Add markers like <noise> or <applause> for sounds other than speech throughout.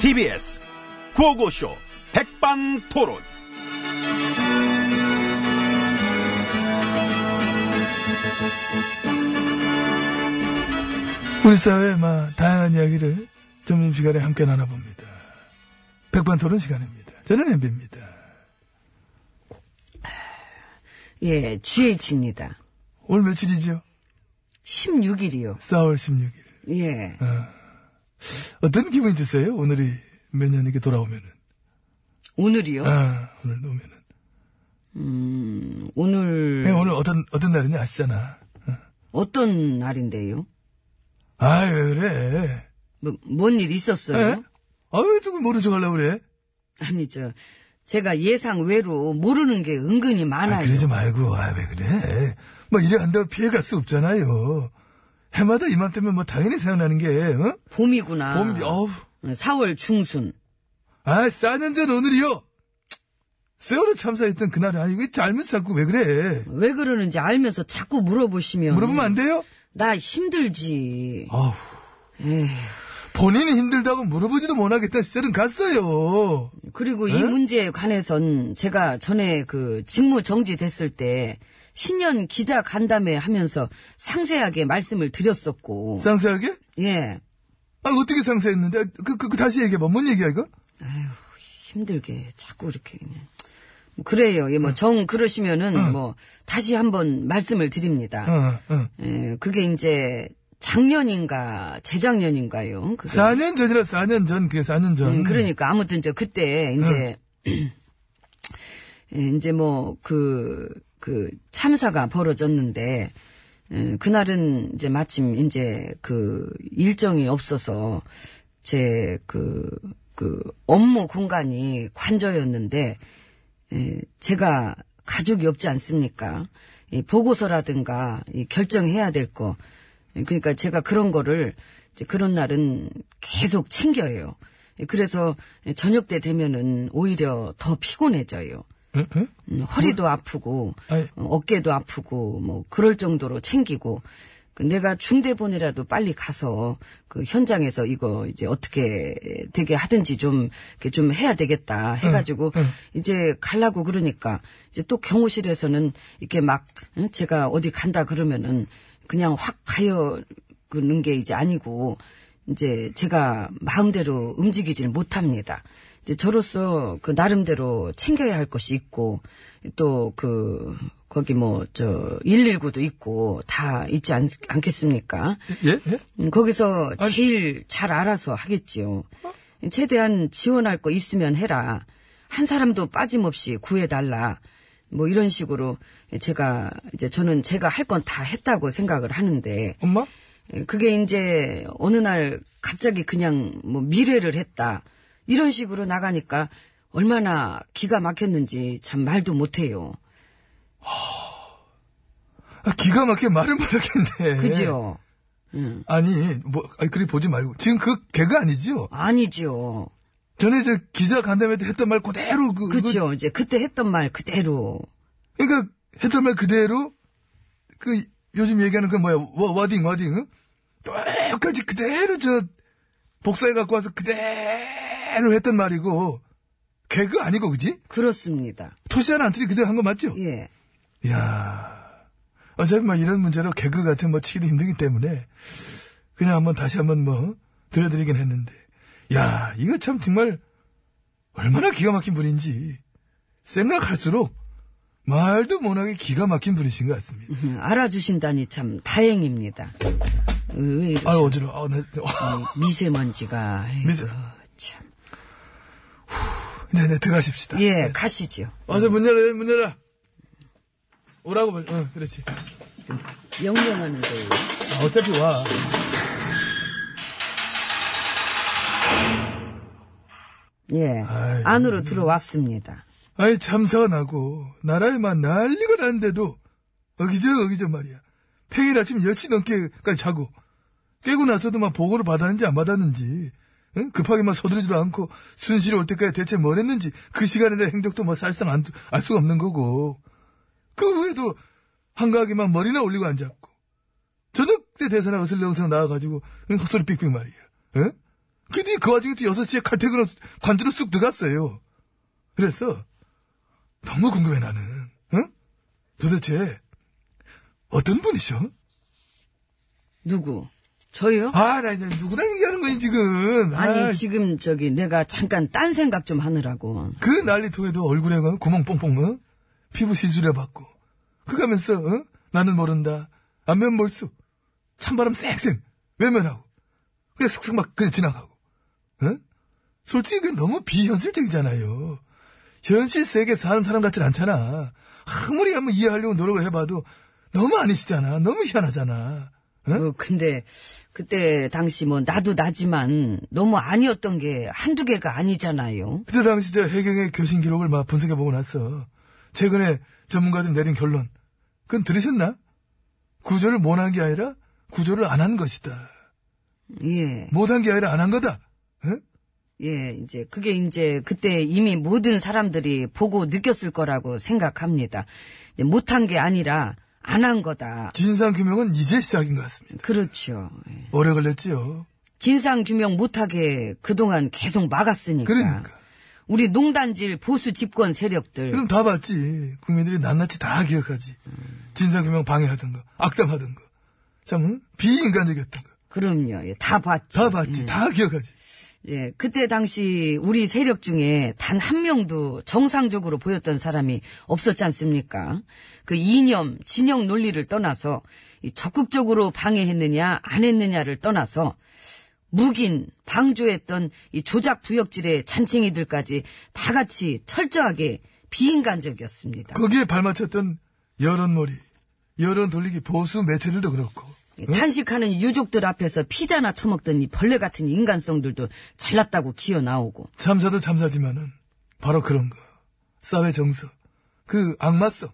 TBS 구호고쇼 백반토론. 우리 사회의 막 다양한 이야기를 점심시간에 함께 나눠봅니다. 백반토론 시간입니다. 저는 엠비입니다. 예, GH입니다. 오늘 며칠이죠? 16일이요. 4월 16일. 예. 어떤 기분이 드세요? 오늘이 몇 년 이렇게 돌아오면은. 오늘이요? 아, 오늘 오면은. 음, 오늘 그냥 오늘 어떤, 어떤 날인지 아시잖아. 어 떤 날인데요? 아, 왜 그래? 뭐, 뭔 일 있었어요? 에? 아, 왜 누구 모른 척 하려고 그래? 아니, 저, 제가 예상 외로 모르는 게 은근히 아, 많아요. 그러지 말고, 아, 왜 그래? 뭐, 이래 한다고 피해갈 수 없잖아요. 해마다 이맘때면 뭐, 당연히 생각나는 게, 어? 봄이구나. 봄, 어우. 4월 중순. 아, 4년 전 오늘이요! 세월호 참사했던 그날 아니고, 왜 잘못 자꾸 왜 그래? 왜 그러는지 알면서 자꾸 물어보시면. 물어보면 안 돼요? 나 힘들지. 아우. 에휴. 본인이 힘들다고 물어보지도 못하겠다는 시절은 갔어요. 그리고 에? 이 문제에 관해선 제가 전에 그 직무 정지됐을 때 신년 기자 간담회 하면서 상세하게 말씀을 드렸었고. 상세하게? 예. 아, 어떻게 상세했는데? 그, 그, 그 다시 얘기해봐. 뭔 얘기야, 이거? 힘들게 자꾸 이렇게 그냥. 뭐 그래요. 예, 뭐, 정, 그러시면은, 뭐, 다시 한번 말씀을 드립니다. 어, 어. 예, 그게 이제, 작년인가, 재작년인가요? 그게. 4년 전이라 4년 전, 그게 4년 전. 음, 그러니까, 아무튼 저, 그때, 이제, <clears throat> 예, 이제 뭐, 그, 그, 참사가 벌어졌는데, 예, 그날은 이제 마침 이제 그 일정이 없어서 제 그, 그 업무 공간이 관저였는데, 예, 제가 가족이 없지 않습니까? 이 보고서라든가 이 결정해야 될 거. 예, 그러니까 제가 그런 거를 이제 그런 날은 계속 챙겨요. 예, 그래서 저녁 때 되면은 오히려 더 피곤해져요. 응? 응? 음, 허리도 아프고 아이. 어, 어깨도 아프고 뭐 그럴 정도로 챙기고 그 내가 중대본이라도 빨리 가서 그 현장에서 이거 이제 어떻게 되게 하든지 좀 이렇게 좀 해야 되겠다 해가지고 이제 갈라고 그러니까 이제 또 경호실에서는 이렇게 막 응? 제가 어디 간다 그러면은 그냥 확 가요 그는 게 이제 아니고 이제 제가 마음대로 움직이질 못합니다. 이제 저로서 그 나름대로 챙겨야 할 것이 있고 또 그 거기 뭐 저 119도 있고 다 있지 않, 않겠습니까? 예? 예? 음, 거기서 제일 잘 알아서 하겠지요. 최대한 지원할 거 있으면 해라. 한 사람도 빠짐없이 구해달라. 뭐 이런 식으로 제가 이제 저는 제가 할 건 다 했다고 생각을 하는데 엄마? 예, 그게 이제 어느 날 갑자기 그냥 뭐 미래를 했다. 이런 식으로 나가니까 얼마나 기가 막혔는지 참 말도 못해요. 아, 기가 막히게 말을 못하겠네. 그지요? 아니, 뭐, 아니, 그리 보지 말고. 지금 그 개그 아니지요? 아니지요. 전에 저 기자 간담회 때 했던 말 그대로 그. 그죠? 이제 그때 했던 말 그대로. 그, 그러니까 했던 말 그대로 그 요즘 얘기하는 그 뭐야 워, wording wording 응? 똑같이 그대로 저 복사해 갖고 와서 그대로 했던 말이고 개그 아니고 그지? 그렇습니다. 토시 하나 안 틀리 그대로 한 거 맞죠? 예. 이야 어차피 뭐 이런 문제로 개그 같은 뭐 치기도 힘들기 때문에 그냥 한번 다시 한번 뭐 들려드리긴 했는데 야 이거 참 정말 얼마나 기가 막힌 분인지 생각할수록 말도 못하게 기가 막힌 분이신 것 같습니다. 음, 알아주신다니 참 다행입니다. 왜 이러시... 아 어지러워. 아, 나, 이 미세먼지가. 아이고, 미세- 참. 네네 들어가십시다. 예, 가시죠. 어서 문 열어 문 열어. 오라고 말, 어, 그렇지. 명령하는 거예요. 아, 어차피 와. 예. 아이, 안으로 들어왔습니다. 아이, 참사가 나고, 나라에만 난리가 났는데도, 어기저, 어기저 말이야. 평일 아침 10시 넘게까지 자고, 깨고 나서도 막 보고를 받았는지 안 받았는지, 응? 급하게 막 서두르지도 않고, 순실이 올 때까지 대체 뭘 했는지, 그 시간에 대한 행적도 뭐 살상 안, 알 수가 없는 거고, 그 후에도 한가하게만 머리나 올리고 앉았고, 저녁 때 대사나 어슬렁어슬렁 나와가지고, 응? 헛소리 삑삑 말이야. 응? 근데 그 와중에 또 6시에 칼퇴근을 관주로 쑥 들어갔어요. 그래서, 너무 궁금해, 나는. 응? 도대체, 어떤 분이셔? 누구? 저요? 아, 나 이제 누구랑 얘기하는 거니, 지금. 아니, 아, 지금 저기 내가 잠깐 딴 생각 좀 하느라고. 그 난리통에도 얼굴에 가 구멍 뽕뽕, 어? 피부 시술해 받고. 그가면서, 어? 나는 모른다. 안면 몰수. 찬바람 쌩쌩. 외면하고. 그냥 슥슥 막 그냥 지나가고. 어? 솔직히 그게 너무 비현실적이잖아요. 현실 세계 사는 사람 같진 않잖아. 아무리 한번 이해하려고 노력을 해봐도 너무 아니시잖아. 너무 희한하잖아. 어? 어, 근데 그때 당시 뭐 나도 나지만 너무 아니었던 게 한두 개가 아니잖아요. 그때 당시 저 해경의 교신 기록을 막 분석해보고 나서 최근에 전문가들 내린 결론. 그건 들으셨나? 구조를 못한 게 아니라 구조를 안 한 것이다. 예. 못한 게 아니라 안 한 거다. 어? 예, 이제 그게 이제 그때 이미 모든 사람들이 보고 느꼈을 거라고 생각합니다. 못한 게 아니라 안 한 거다. 진상규명은 이제 시작인 것 같습니다. 그렇죠. 예. 오래 걸렸지요. 진상 규명 못하게 그동안 계속 막았으니까. 그러니까. 우리 농단질 보수 집권 세력들 그럼 다 봤지. 국민들이 낱낱이 다 기억하지. 진상규명 방해하던 거, 악담하던 거. 참, 응? 비인간적이었던 거. 그럼요. 예, 다 봤지. 다 봤지. 예. 다 기억하지. 예, 그때 당시 우리 세력 중에 단 한 명도 정상적으로 보였던 사람이 없었지 않습니까? 그 이념, 진영 논리를 떠나서 이 적극적으로 방해했느냐, 안 했느냐를 떠나서 묵인, 방조했던 이 조작 부역질의 잔챙이들까지 다 같이 철저하게 비인간적이었습니다. 거기에 발맞췄던 여론몰이, 여론 돌리기 보수 매체들도 그렇고. 이 탄식하는 유족들 앞에서 피자나 처먹던 이 벌레 같은 인간성들도 잘났다고 기어 나오고. 참사도 참사지만은 바로 그런 거. 사회 정서, 그 악마성,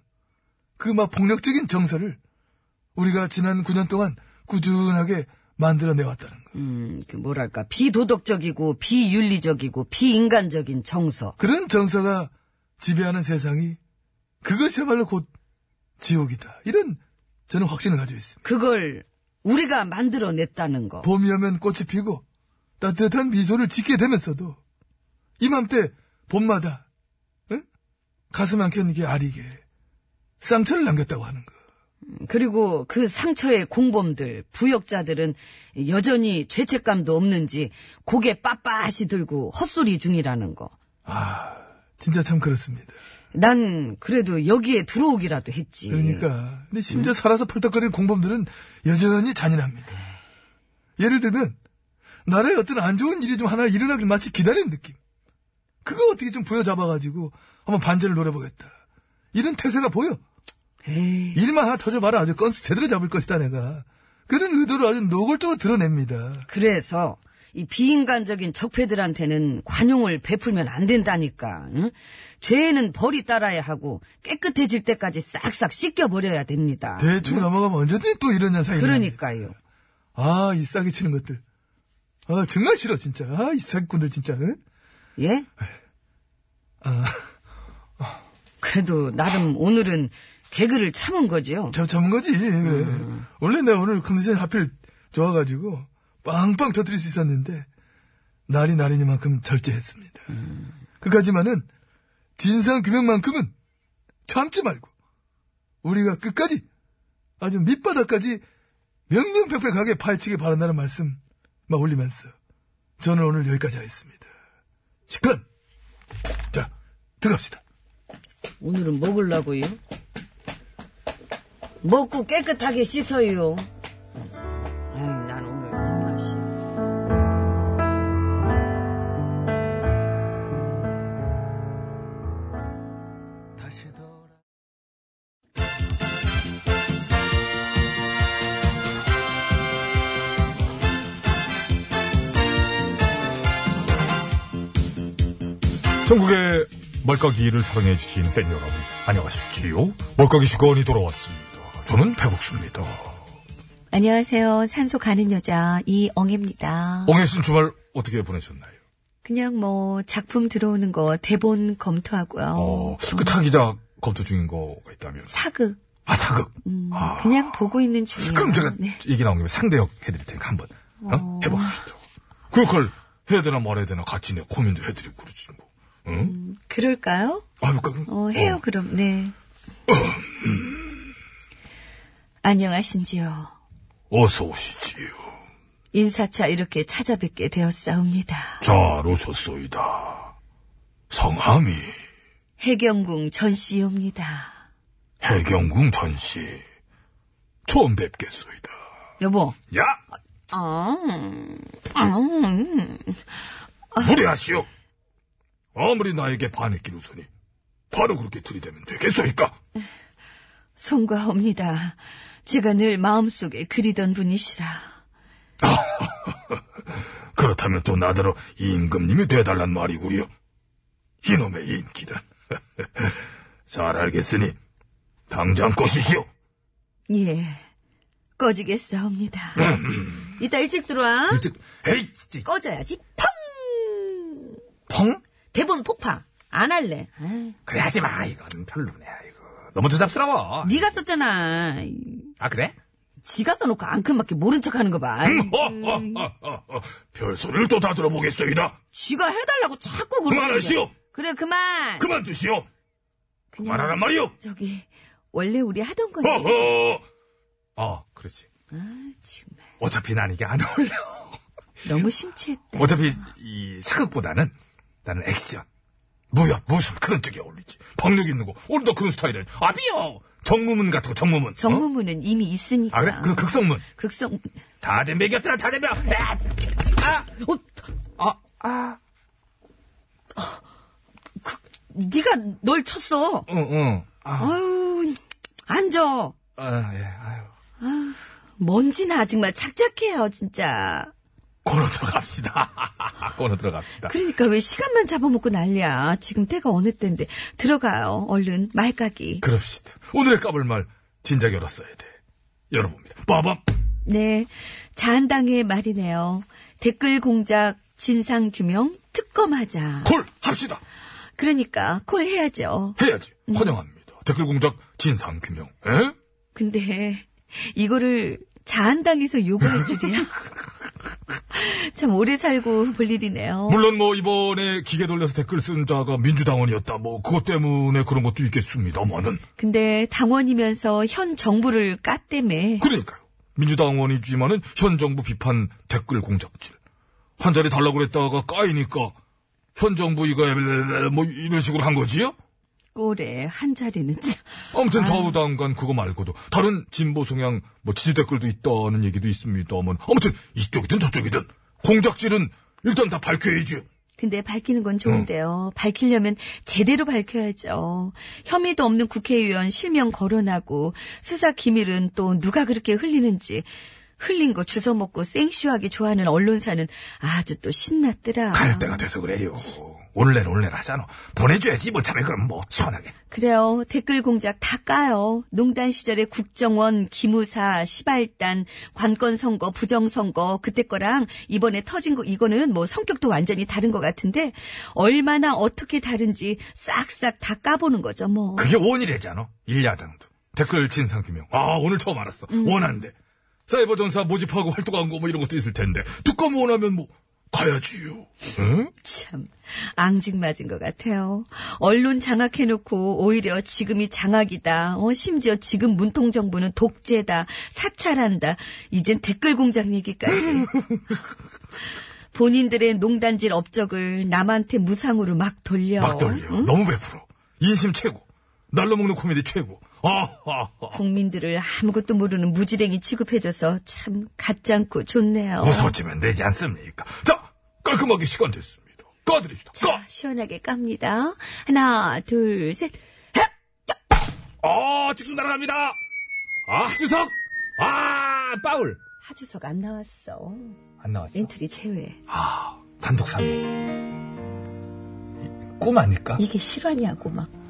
그 막 폭력적인 정서를 우리가 지난 9년 동안 꾸준하게 만들어내왔다는 거. 음, 그 뭐랄까 비도덕적이고 비윤리적이고 비인간적인 정서. 그런 정서가 지배하는 세상이 그것이야말로 곧 지옥이다. 이런 저는 확신을 가지고 있습니다. 그걸 우리가 만들어냈다는 거. 봄이 오면 꽃이 피고 따뜻한 미소를 짓게 되면서도 이맘때 봄마다 응? 가슴 한켠 이게 아리게 상처를 남겼다고 하는 거. 그리고 그 상처의 공범들, 부역자들은 여전히 죄책감도 없는지 고개 빳빳이 들고 헛소리 중이라는 거. 아, 진짜 참 그렇습니다. 난 그래도 여기에 들어오기라도 했지. 그러니까. 근데 심지어 살아서 펄떡거리는 공범들은 여전히 잔인합니다. 예를 들면, 나라에 어떤 안 좋은 일이 좀 하나 일어나길 마치 기다리는 느낌. 그거 어떻게 좀 부여잡아가지고 한번 반전을 노려보겠다. 이런 태세가 보여. 에이, 일만 하나 터져봐라. 아주 건스 제대로 잡을 것이다, 내가. 그런 의도를 아주 노골적으로 드러냅니다. 그래서 이 비인간적인 적폐들한테는 관용을 베풀면 안 된다니까. 응? 죄에는 벌이 따라야 하고 깨끗해질 때까지 싹싹 씻겨버려야 됩니다. 대충 넘어가면 언제든지 또 이런 현상이. 그러니까요. 아, 이 싸게 치는 것들. 아, 정말 싫어, 진짜. 아, 이 사기꾼들, 진짜. 응? 예? 아, 그래도 나름 오늘은 개그를 참은 거죠. 참, 참은 거지. 그래. 원래 내가 오늘 컨디션이 하필 좋아가지고, 빵빵 터뜨릴 수 있었는데, 날이 날이니만큼 절제했습니다. 그까지만은, 진상 규명만큼은 참지 말고, 우리가 끝까지, 아주 밑바닥까지 명명백백하게 파헤치기 바란다는 말씀, 막 올리면서, 저는 오늘 여기까지 하겠습니다. 시간! 자, 들어갑시다. 오늘은 먹으려고요? 먹고 깨끗하게 씻어요. 전국의 말까기를 사랑해주신 팬 여러분, 안녕하십지요? 말까기 시간이 돌아왔습니다. 저는 배국수입니다. 안녕하세요. 산소 가는 여자 이엉입니다. 옹혜 씨는 주말 어떻게 보내셨나요? 그냥 뭐 작품 들어오는 거 대본 검토하고요. 어, 그 타기자 검토 중인 거가 있다면. 사극. 아, 사극. 아, 그냥 보고 있는 중이에요. 그럼 제가 네. 얘기 나온 김에 상대역 해드릴 테니까 한번, 어? 해봅시다. 그 역할 해야 되나 말아야 되나 같이 내 고민도 해드리고 그러지, 뭐. 응? 그럴까요? 아, 그러니까. 어, 해요, 그럼. 네. 안녕하신지요. 어서 오시지요. 인사차 이렇게 찾아뵙게 되었사옵니다. 잘 오셨소이다. 성함이 해경궁 전씨옵니다. 해경궁 전씨. 처음 뵙겠소이다. 여보. 야! 아, 음. 무리하시오. 아무리 나에게 반했기로서니 바로 그렇게 들이대면 되겠소이까? 송과옵니다. 제가 늘 마음속에 그리던 분이시라. <laughs> 그렇다면 또 나더러 임금님이 돼달란 말이구려. 이놈의 인기란. <laughs> 잘 알겠으니 당장 꺼시시오. 예, 꺼지겠사옵니다. 이따 일찍 들어와. 일찍, 에이, 꺼져야지. 펑! 펑? 대본 폭파. 안 할래. 아이, 그래 하지 마. 이건 별로네. 이거 너무 조잡스러워. 네가 썼잖아. 아 그래? 지가 써놓고 앙큼맞게 모른 척하는 거 봐. 음, <laughs> 어, 어, 어, 어. 별 소리를 또 다 들어보겠소이다. 지가 해달라고 자꾸 그러는 그만하시오. 그래 그만. 그만 두시오. 그냥 말하란 말이오. 저기 원래 우리 하던 거니. 어허. 어, 그렇지. 아 정말 어차피 난 이게 안 어울려. 너무 심취했다. 어차피 이 사극보다는 나는 액션, 무협, 무술 그런 쪽이 어울리지. 박력 있는 거. 오늘도 그런 스타일은 아비요. 정무문 같은 거 정무문. 어? 정무문은 이미 있으니까. 아 그래? 그 극성문. 극성 다 덤벼겼더라 다 덤벼. 야! 아, 어, 아, 아. 네가 널 쳤어. 응, 응. 아, 아유 앉아. 아, 예, 아유. 먼지나 정말 착착해요 진짜. 코너 들어갑시다. <laughs> 코너 들어갑시다. 그러니까 왜 시간만 잡아먹고 난리야. 지금 때가 어느 때인데 들어가요. 얼른 말까기. 그럽시다. 오늘의 까불 말 진작 열었어야 돼. 열어봅니다. 빠밤. 네, 자한당의 말이네요. 댓글 공작 진상 규명 특검하자. 콜 합시다. 그러니까 콜 해야죠. 해야지. 환영합니다. 댓글 공작 진상 규명. 에? 근데 이거를 자한당에서 요구할 줄이야. <laughs> <laughs> 참 오래 살고 볼 일이네요. 물론 뭐 이번에 기계 돌려서 댓글 쓴 자가 민주당원이었다. 뭐 그것 때문에 그런 것도 있겠습니다만은. 근데 당원이면서 현 정부를 깠대매. 그러니까요. 민주당원이지만은 현 정부 비판 댓글 공작질. 한 자리 달라고 그랬다가 까이니까 현 정부 이거 뭐 이런 식으로 한 거지요? 꼴에 한 자리는 참. 아무튼 좌우당간 그거 말고도 다른 진보 성향 뭐 지지 댓글도 있다는 얘기도 있습니다만 아무튼 이쪽이든 저쪽이든 공작질은 일단 다 밝혀야지. 근데 밝히는 건 좋은데요. 밝히려면 제대로 밝혀야죠. 혐의도 없는 국회의원 실명 거론하고 수사 기밀은 또 누가 그렇게 흘리는지 흘린 거 주워 먹고 생쇼하게 좋아하는 언론사는 아주 또 신났더라. 갈 때가 돼서 그래요. 올레는 올레 하잖아. 보내줘야지 뭐 참에 그럼 뭐 시원하게. 그래요. 댓글 공작 다 까요. 농단 시절에 국정원, 기무사, 시발단, 관건 선거, 부정 선거 그때 거랑 이번에 터진 거 이거는 뭐 성격도 완전히 다른 것 같은데 얼마나 어떻게 다른지 싹싹 다 까보는 거죠 뭐. 그게 원이래잖아. 일야당도. 댓글 진상 규명. 아 오늘 처음 알았어. 원한데. 사이버 전사 모집하고 활동한 거 뭐 이런 것도 있을 텐데. 특검 원하면 뭐 가야지요. 응? 참 앙증맞은 것 같아요. 언론 장악해놓고 오히려 지금이 장악이다. 어, 심지어 지금 문통 정부는 독재다. 사찰한다. 이젠 댓글 공작 얘기까지. <laughs> 본인들의 농단질 업적을 남한테 무상으로 막 돌려. 막 돌려. 응? 너무 베풀어. 인심 최고. 날로 먹는 코미디 최고. 아. 국민들을 아무것도 모르는 무지랭이 취급해줘서 참 같지 않고 좋네요. 웃어지면 되지 않습니까? 자, 깔끔하게 시간 됐습니다. 까드립시다. 자, 까! 시원하게 깝니다. 하나, 둘, 셋. 아, 직수 날아갑니다. 아, 하주석! 아, 파울! 하주석 안 나왔어. 안 나왔어. 엔트리 제외. 아, 단독 3위. 꿈 아닐까? 이게 실화냐고 막 아,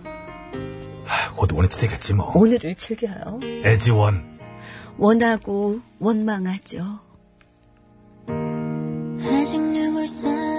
곧 원위치 되겠지 뭐. 오늘을 즐겨요. 애즈원. 원하고 원망하죠. 아직 누굴 사랑